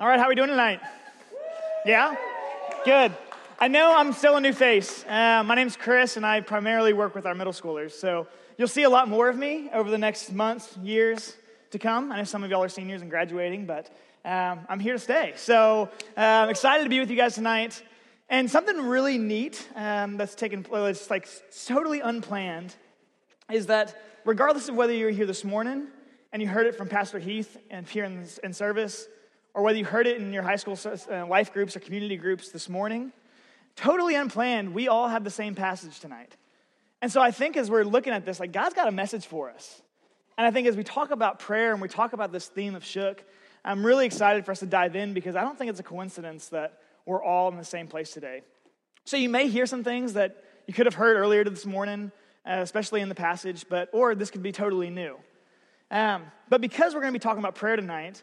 All right, how are we doing tonight? Yeah? Good. I know I'm still a new face. Uh, my name's Chris, and I primarily work with our middle schoolers. So you'll see a lot more of me over the next months, years to come. I know some of y'all are seniors and graduating, but um, I'm here to stay. So uh, I'm excited to be with you guys tonight. And something really neat um, that's taken place, like totally unplanned, is that regardless of whether you're here this morning and you heard it from Pastor Heath and here in, in service, or whether you heard it in your high school uh, life groups or community groups this morning, totally unplanned, we all have the same passage tonight. And so I think as we're looking at this, like God's got a message for us. And I think as we talk about prayer and we talk about this theme of shook, I'm really excited for us to dive in because I don't think it's a coincidence that we're all in the same place today. So you may hear some things that you could have heard earlier this morning, uh, especially in the passage, but or this could be totally new. Um, but because we're going to be talking about prayer tonight,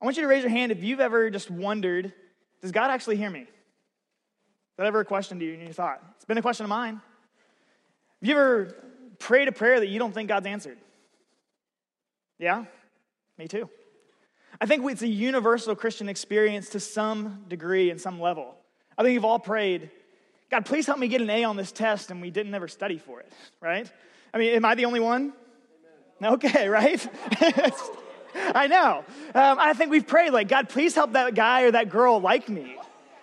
I want you to raise your hand if you've ever just wondered, does God actually hear me? Is that ever a question to you in your thought? It's been a question of mine. Have you ever prayed a prayer that you don't think God's answered? Yeah? Me too. I think it's a universal Christian experience to some degree and some level. I think we've all prayed, God, please help me get an A on this test, and we didn't ever study for it, right? I mean, am I the only one? Amen. Okay, right? I know. Um, I think we've prayed, like, God, please help that guy or that girl like me.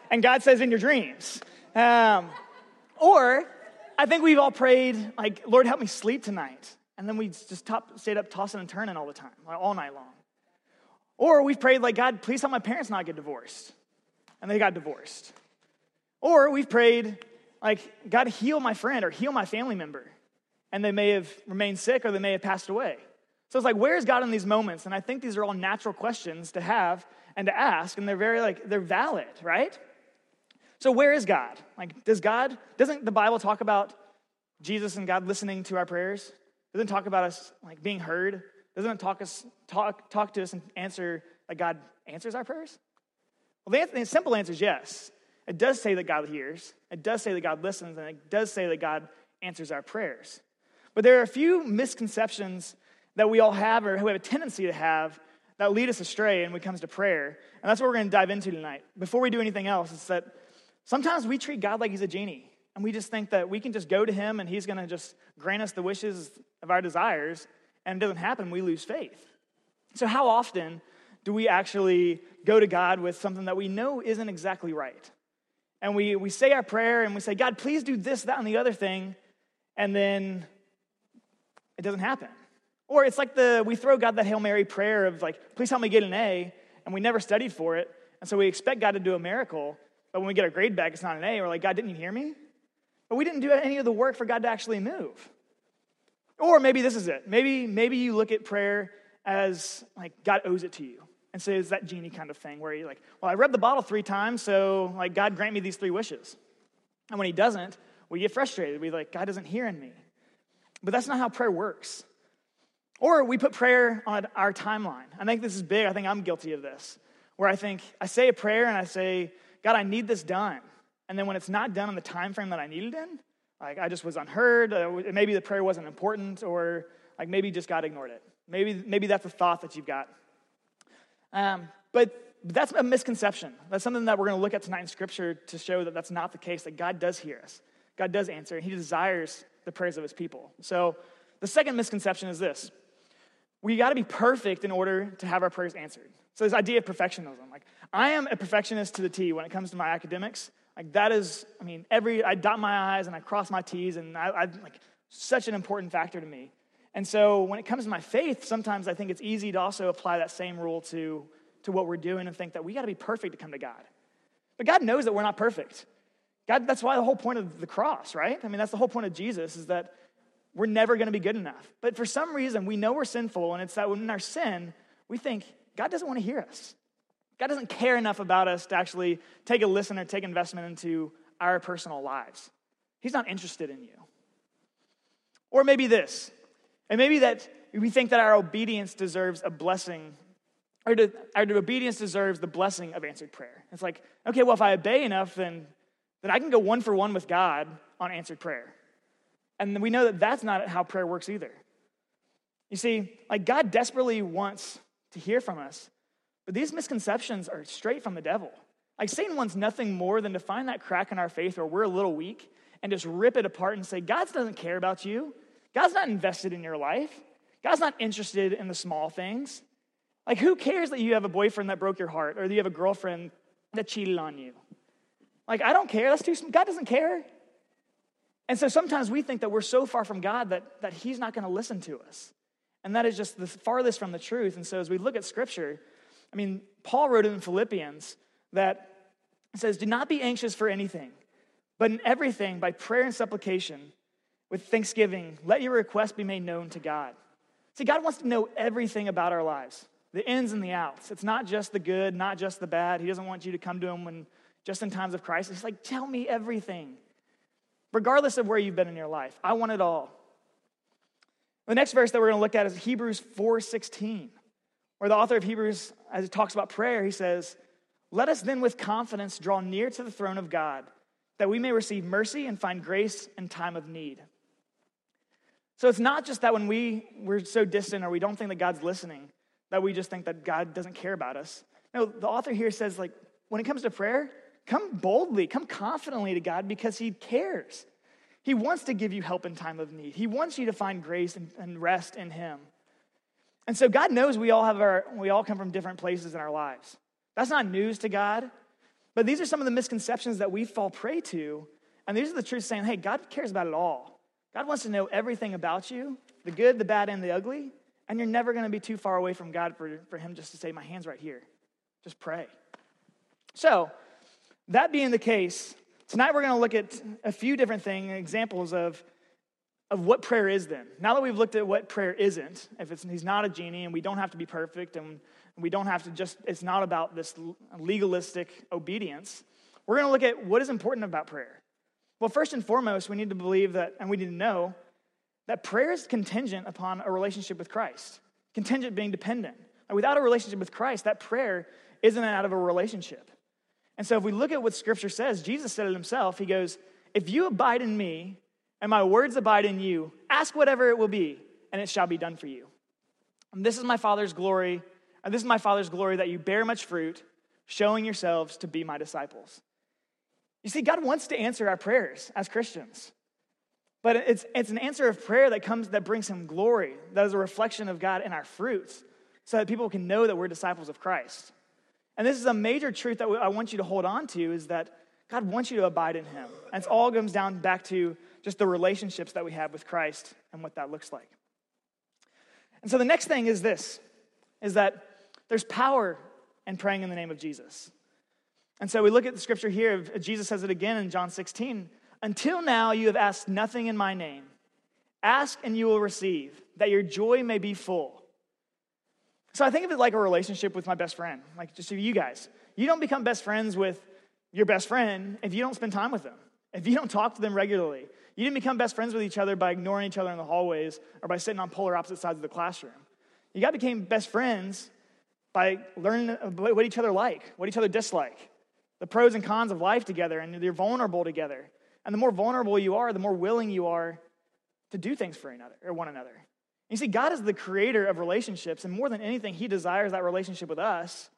And God says, in your dreams. Um, or I think we've all prayed, like, Lord, help me sleep tonight. And then we just top, stayed up tossing and turning all the time, like, all night long. Or we've prayed, like, God, please help my parents not get divorced. And they got divorced. Or we've prayed, like, God, heal my friend or heal my family member. And they may have remained sick or they may have passed away. So it's like, where is God in these moments? And I think these are all natural questions to have and to ask, and they're very like they're valid, right? So where is God? Like, does God doesn't the Bible talk about Jesus and God listening to our prayers? Doesn't talk about us like being heard? Doesn't it talk us talk talk to us and answer like God answers our prayers? Well, the simple answer is yes. It does say that God hears. It does say that God listens, and it does say that God answers our prayers. But there are a few misconceptions that we all have or who have a tendency to have that lead us astray when it comes to prayer. And that's what we're going to dive into tonight. Before we do anything else, it's that sometimes we treat God like he's a genie. And we just think that we can just go to him and he's going to just grant us the wishes of our desires. And it doesn't happen, we lose faith. So, how often do we actually go to God with something that we know isn't exactly right? And we, we say our prayer and we say, God, please do this, that, and the other thing. And then it doesn't happen. Or it's like the we throw God that Hail Mary prayer of like, please help me get an A, and we never studied for it. And so we expect God to do a miracle, but when we get our grade back, it's not an A. We're like, God, didn't you hear me? But we didn't do any of the work for God to actually move. Or maybe this is it. Maybe, maybe you look at prayer as like God owes it to you. And so it's that genie kind of thing where you're like, well, I rubbed the bottle three times, so like God grant me these three wishes. And when he doesn't, we get frustrated. We like, God doesn't hear in me. But that's not how prayer works. Or we put prayer on our timeline. I think this is big. I think I'm guilty of this, where I think I say a prayer and I say, God, I need this done. And then when it's not done in the time frame that I needed in, like I just was unheard, uh, maybe the prayer wasn't important, or like maybe just God ignored it. Maybe, maybe that's a thought that you've got. Um, but that's a misconception. That's something that we're going to look at tonight in Scripture to show that that's not the case, that God does hear us. God does answer, and He desires the prayers of His people. So the second misconception is this we got to be perfect in order to have our prayers answered. So this idea of perfectionism, like I am a perfectionist to the T when it comes to my academics. Like that is, I mean, every I dot my I's and I cross my T's, and I, I like such an important factor to me. And so when it comes to my faith, sometimes I think it's easy to also apply that same rule to, to what we're doing and think that we got to be perfect to come to God. But God knows that we're not perfect. God, that's why the whole point of the cross, right? I mean, that's the whole point of Jesus is that we're never going to be good enough. But for some reason, we know we're sinful, and it's that when in our sin, we think God doesn't want to hear us. God doesn't care enough about us to actually take a listen or take investment into our personal lives. He's not interested in you. Or maybe this, and maybe that we think that our obedience deserves a blessing, or to, our obedience deserves the blessing of answered prayer. It's like, okay, well, if I obey enough, then, then I can go one for one with God on answered prayer. And we know that that's not how prayer works either. You see, like God desperately wants to hear from us, But these misconceptions are straight from the devil. Like Satan wants nothing more than to find that crack in our faith where we're a little weak and just rip it apart and say, God doesn't care about you. God's not invested in your life. God's not interested in the small things. Like, who cares that you have a boyfriend that broke your heart or that you have a girlfriend that cheated on you? Like, I don't care. That's too, God doesn't care. And so sometimes we think that we're so far from God that, that He's not going to listen to us. And that is just the farthest from the truth. And so as we look at Scripture, I mean, Paul wrote in Philippians that says, Do not be anxious for anything, but in everything, by prayer and supplication, with thanksgiving, let your request be made known to God. See, God wants to know everything about our lives, the ins and the outs. It's not just the good, not just the bad. He doesn't want you to come to Him when just in times of crisis. He's like, Tell me everything regardless of where you've been in your life. I want it all. The next verse that we're going to look at is Hebrews 4:16, where the author of Hebrews, as he talks about prayer, he says, "Let us then with confidence draw near to the throne of God, that we may receive mercy and find grace in time of need." So it's not just that when we we're so distant or we don't think that God's listening, that we just think that God doesn't care about us. No, the author here says like when it comes to prayer, Come boldly, come confidently to God because He cares. He wants to give you help in time of need. He wants you to find grace and, and rest in Him. And so God knows we all have our, we all come from different places in our lives. That's not news to God, but these are some of the misconceptions that we fall prey to. And these are the truths saying, hey, God cares about it all. God wants to know everything about you the good, the bad, and the ugly. And you're never going to be too far away from God for, for Him just to say, my hand's right here. Just pray. So, that being the case, tonight we're going to look at a few different things, examples of, of what prayer is then. Now that we've looked at what prayer isn't, if it's, he's not a genie and we don't have to be perfect and we don't have to just, it's not about this legalistic obedience, we're going to look at what is important about prayer. Well, first and foremost, we need to believe that, and we need to know that prayer is contingent upon a relationship with Christ. Contingent being dependent. without a relationship with Christ, that prayer isn't out of a relationship. And so if we look at what scripture says, Jesus said it himself. He goes, If you abide in me and my words abide in you, ask whatever it will be, and it shall be done for you. And this is my Father's glory, and this is my Father's glory that you bear much fruit, showing yourselves to be my disciples. You see, God wants to answer our prayers as Christians. But it's, it's an answer of prayer that comes that brings him glory, that is a reflection of God in our fruits, so that people can know that we're disciples of Christ. And this is a major truth that I want you to hold on to is that God wants you to abide in Him. And it all comes down back to just the relationships that we have with Christ and what that looks like. And so the next thing is this is that there's power in praying in the name of Jesus. And so we look at the scripture here, Jesus says it again in John 16 Until now you have asked nothing in my name. Ask and you will receive, that your joy may be full. So I think of it like a relationship with my best friend, like just you guys. You don't become best friends with your best friend if you don't spend time with them, if you don't talk to them regularly. You didn't become best friends with each other by ignoring each other in the hallways or by sitting on polar opposite sides of the classroom. You got became best friends by learning what each other like, what each other dislike, the pros and cons of life together, and you're vulnerable together. And the more vulnerable you are, the more willing you are to do things for another or one another. You see, God is the creator of relationships, and more than anything, He desires that relationship with us.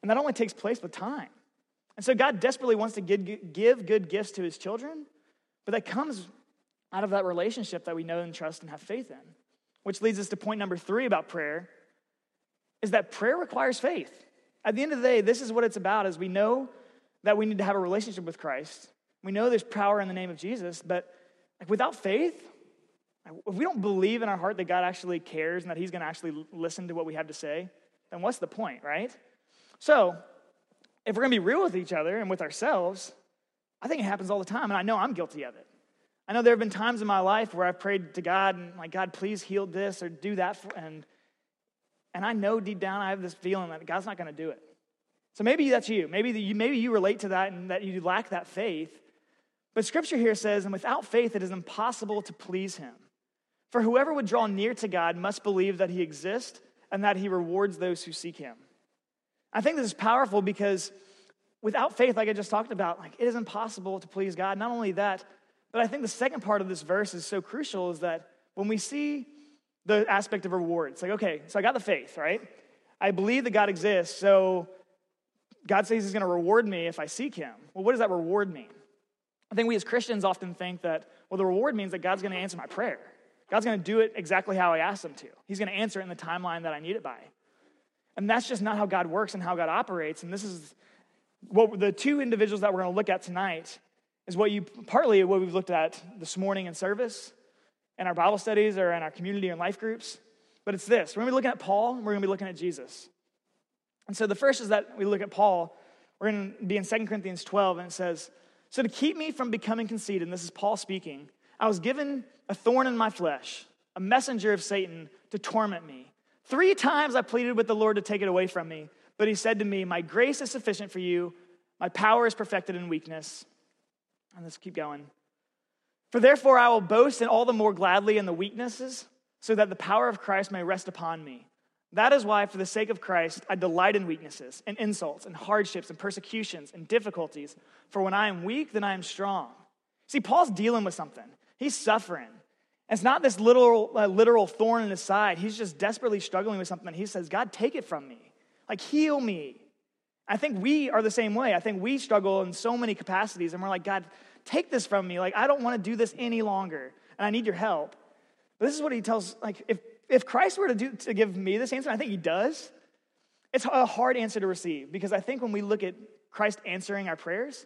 And that only takes place with time. And so, God desperately wants to give good gifts to His children, but that comes out of that relationship that we know and trust and have faith in. Which leads us to point number three about prayer is that prayer requires faith. At the end of the day, this is what it's about is we know that we need to have a relationship with Christ. We know there's power in the name of Jesus, but like without faith, if we don't believe in our heart that God actually cares and that He's going to actually listen to what we have to say, then what's the point, right? So, if we're going to be real with each other and with ourselves, I think it happens all the time, and I know I'm guilty of it. I know there have been times in my life where I've prayed to God and like, God, please heal this or do that, and and I know deep down I have this feeling that God's not going to do it. So maybe that's you. Maybe you, maybe you relate to that and that you lack that faith. But Scripture here says, and without faith, it is impossible to please Him. For whoever would draw near to God must believe that he exists and that he rewards those who seek him. I think this is powerful because without faith, like I just talked about, like it is impossible to please God. Not only that, but I think the second part of this verse is so crucial is that when we see the aspect of rewards, like, okay, so I got the faith, right? I believe that God exists, so God says he's going to reward me if I seek him. Well, what does that reward mean? I think we as Christians often think that, well, the reward means that God's going to answer my prayer. God's going to do it exactly how I asked him to. He's going to answer it in the timeline that I need it by. And that's just not how God works and how God operates. And this is what the two individuals that we're going to look at tonight is what you partly what we've looked at this morning in service, in our Bible studies, or in our community and life groups. But it's this we're going to be looking at Paul, and we're going to be looking at Jesus. And so the first is that we look at Paul. We're going to be in 2 Corinthians 12, and it says, So to keep me from becoming conceited, and this is Paul speaking, I was given a thorn in my flesh, a messenger of Satan to torment me. Three times I pleaded with the Lord to take it away from me, but he said to me, My grace is sufficient for you, my power is perfected in weakness. And let's keep going. For therefore I will boast in all the more gladly in the weaknesses, so that the power of Christ may rest upon me. That is why, for the sake of Christ, I delight in weaknesses, and insults, and hardships, and persecutions, and difficulties. For when I am weak, then I am strong. See, Paul's dealing with something. He's suffering. It's not this literal, uh, literal thorn in his side. He's just desperately struggling with something. He says, God, take it from me. Like, heal me. I think we are the same way. I think we struggle in so many capacities, and we're like, God, take this from me. Like, I don't want to do this any longer, and I need your help. But this is what he tells, like, if, if Christ were to, do, to give me this answer, I think he does, it's a hard answer to receive because I think when we look at Christ answering our prayers,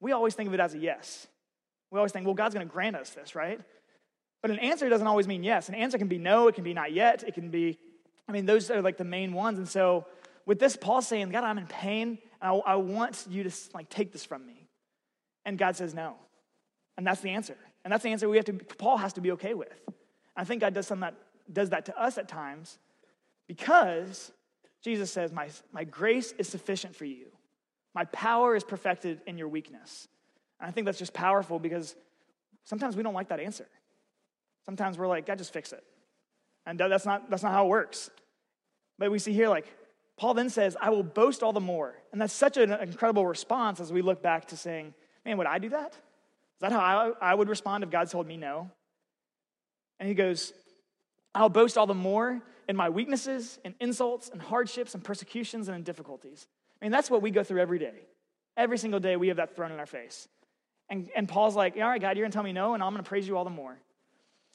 we always think of it as a yes. We always think, well, God's going to grant us this, right? But an answer doesn't always mean yes. An answer can be no, it can be not yet, it can be, I mean, those are like the main ones. And so with this, Paul's saying, God, I'm in pain, I, I want you to like take this from me. And God says no. And that's the answer. And that's the answer we have to, Paul has to be okay with. I think God does something that does that to us at times because Jesus says, my, my grace is sufficient for you. My power is perfected in your weakness. I think that's just powerful because sometimes we don't like that answer. Sometimes we're like, God, just fix it. And that's not, that's not how it works. But we see here, like, Paul then says, I will boast all the more. And that's such an incredible response as we look back to saying, man, would I do that? Is that how I, I would respond if God told me no? And he goes, I'll boast all the more in my weaknesses and insults and hardships and persecutions and in difficulties. I mean, that's what we go through every day. Every single day, we have that thrown in our face. And, and Paul's like, all right, God, you're going to tell me no, and I'm going to praise you all the more.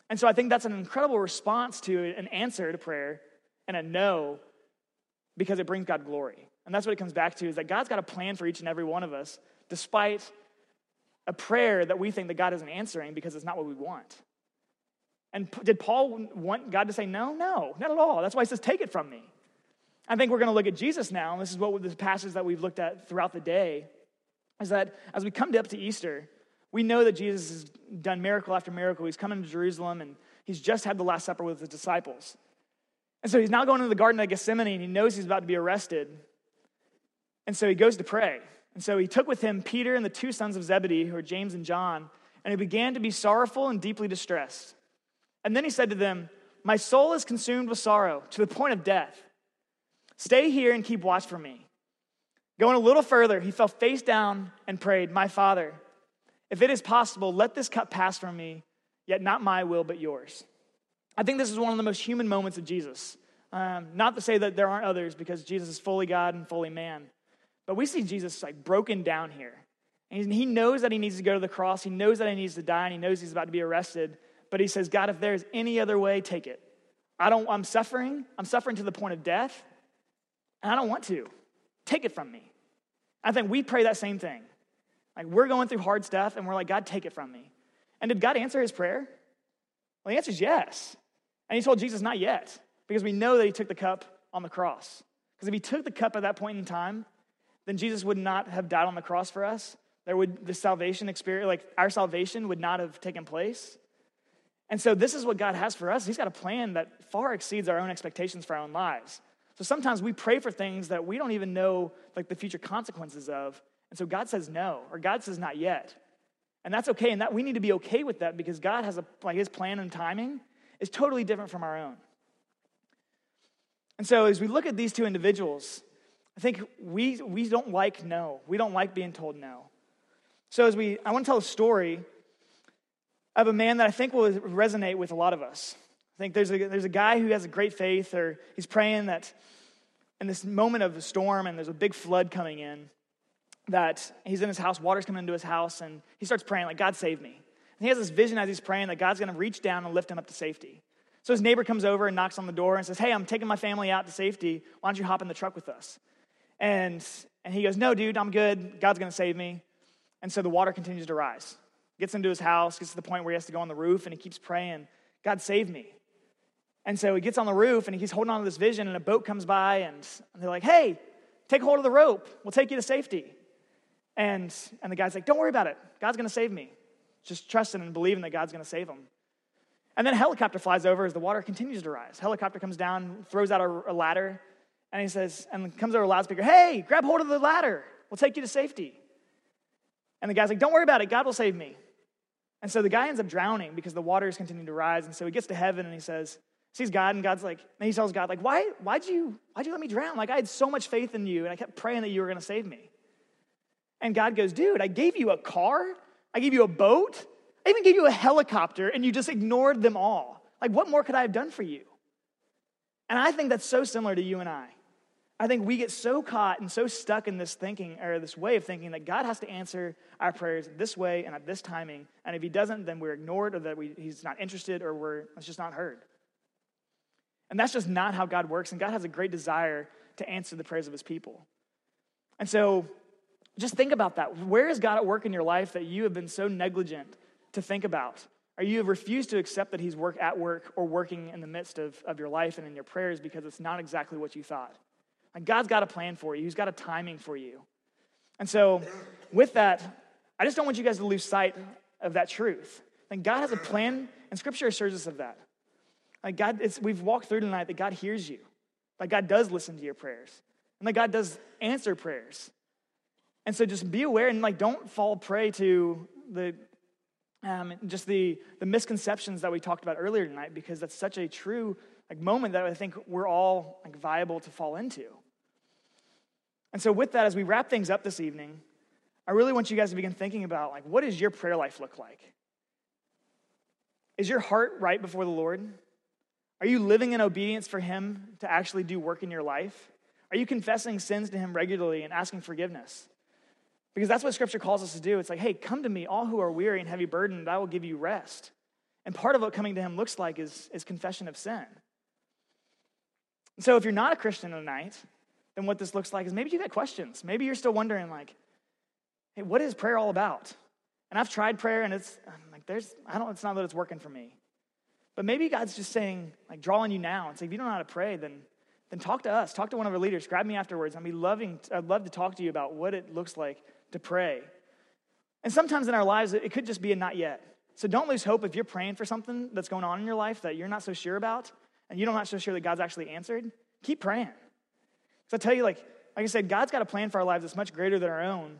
And so I think that's an incredible response to an answer to prayer and a no because it brings God glory. And that's what it comes back to is that God's got a plan for each and every one of us, despite a prayer that we think that God isn't answering because it's not what we want. And did Paul want God to say no? No, not at all. That's why he says, take it from me. I think we're going to look at Jesus now, and this is what the passage that we've looked at throughout the day is that as we come up to Easter, we know that Jesus has done miracle after miracle. He's come into Jerusalem and he's just had the Last Supper with his disciples. And so he's now going into the Garden of Gethsemane and he knows he's about to be arrested. And so he goes to pray. And so he took with him Peter and the two sons of Zebedee, who are James and John, and he began to be sorrowful and deeply distressed. And then he said to them, My soul is consumed with sorrow to the point of death. Stay here and keep watch for me. Going a little further, he fell face down and prayed, My Father, if it is possible, let this cup pass from me, yet not my will, but yours. I think this is one of the most human moments of Jesus. Um, not to say that there aren't others, because Jesus is fully God and fully man. But we see Jesus like broken down here. And he knows that he needs to go to the cross. He knows that he needs to die, and he knows he's about to be arrested. But he says, God, if there's any other way, take it. I don't, I'm suffering. I'm suffering to the point of death, and I don't want to. Take it from me. I think we pray that same thing. Like we're going through hard stuff and we're like, God, take it from me. And did God answer his prayer? Well, the answer is yes. And he told Jesus, not yet, because we know that he took the cup on the cross. Because if he took the cup at that point in time, then Jesus would not have died on the cross for us. There would the salvation experience, like our salvation would not have taken place. And so this is what God has for us. He's got a plan that far exceeds our own expectations for our own lives. So sometimes we pray for things that we don't even know like the future consequences of. And so God says no, or God says not yet. And that's okay. And that we need to be okay with that because God has a like his plan and timing is totally different from our own. And so as we look at these two individuals, I think we we don't like no. We don't like being told no. So as we I want to tell a story of a man that I think will resonate with a lot of us. I think there's a, there's a guy who has a great faith, or he's praying that in this moment of a storm and there's a big flood coming in, that he's in his house, water's coming into his house, and he starts praying, like, God save me. And he has this vision as he's praying that God's gonna reach down and lift him up to safety. So his neighbor comes over and knocks on the door and says, Hey, I'm taking my family out to safety. Why don't you hop in the truck with us? And, and he goes, No, dude, I'm good. God's gonna save me. And so the water continues to rise. Gets into his house, gets to the point where he has to go on the roof, and he keeps praying, God save me. And so he gets on the roof and he's holding on to this vision, and a boat comes by, and they're like, Hey, take hold of the rope. We'll take you to safety. And, and the guy's like, Don't worry about it. God's going to save me. Just trusting and believing that God's going to save him. And then a helicopter flies over as the water continues to rise. Helicopter comes down, throws out a, a ladder, and he says, and comes over a loudspeaker, Hey, grab hold of the ladder. We'll take you to safety. And the guy's like, Don't worry about it. God will save me. And so the guy ends up drowning because the water is continuing to rise. And so he gets to heaven and he says, sees God, and God's like, and he tells God, like, why, why'd you, why'd you let me drown? Like, I had so much faith in you, and I kept praying that you were gonna save me. And God goes, dude, I gave you a car, I gave you a boat, I even gave you a helicopter, and you just ignored them all. Like, what more could I have done for you? And I think that's so similar to you and I. I think we get so caught and so stuck in this thinking or this way of thinking that God has to answer our prayers this way and at this timing. And if He doesn't, then we're ignored or that we, He's not interested or we're, it's just not heard. And that's just not how God works. And God has a great desire to answer the prayers of His people. And so just think about that. Where is God at work in your life that you have been so negligent to think about? Or you have refused to accept that He's work at work or working in the midst of, of your life and in your prayers because it's not exactly what you thought. Like God's got a plan for you, He's got a timing for you. And so, with that, I just don't want you guys to lose sight of that truth. Like God has a plan, and Scripture assures us of that. Like God, we've walked through tonight that God hears you, like God does listen to your prayers, and that God does answer prayers. And so just be aware and like don't fall prey to the um, just the the misconceptions that we talked about earlier tonight because that's such a true like moment that I think we're all like viable to fall into. And so with that, as we wrap things up this evening, I really want you guys to begin thinking about like what does your prayer life look like? Is your heart right before the Lord? Are you living in obedience for Him to actually do work in your life? Are you confessing sins to Him regularly and asking forgiveness? Because that's what Scripture calls us to do. It's like, hey, come to me, all who are weary and heavy burdened, I will give you rest. And part of what coming to Him looks like is, is confession of sin. And so if you're not a Christian tonight, then what this looks like is maybe you got questions. Maybe you're still wondering, like, hey, what is prayer all about? And I've tried prayer and it's I'm like, there's, I don't, it's not that it's working for me. But maybe God's just saying, like, drawing you now It's like, if you don't know how to pray, then, then talk to us. Talk to one of our leaders. Grab me afterwards. I'd be loving, I'd love to talk to you about what it looks like to pray. And sometimes in our lives, it could just be a not yet. So don't lose hope if you're praying for something that's going on in your life that you're not so sure about and you're not so sure that God's actually answered. Keep praying. Because I tell you, like, like I said, God's got a plan for our lives that's much greater than our own.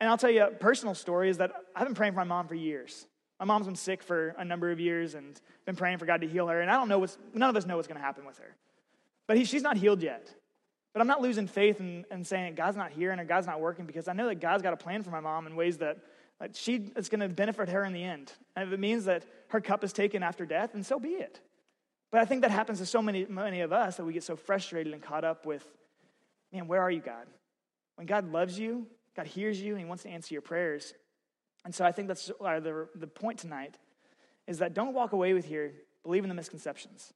And I'll tell you a personal story is that I've been praying for my mom for years. My mom's been sick for a number of years and been praying for God to heal her. And I don't know what's, none of us know what's going to happen with her. But he, she's not healed yet. But I'm not losing faith and, and saying God's not here and God's not working because I know that God's got a plan for my mom in ways that like, she, it's going to benefit her in the end. And if it means that her cup is taken after death, then so be it. But I think that happens to so many, many of us that we get so frustrated and caught up with, man, where are you, God? When God loves you, God hears you, and He wants to answer your prayers. And so I think that's the, the point tonight is that don't walk away with here believing the misconceptions.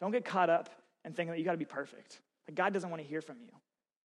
Don't get caught up and thinking that you got to be perfect. Like God doesn't want to hear from you.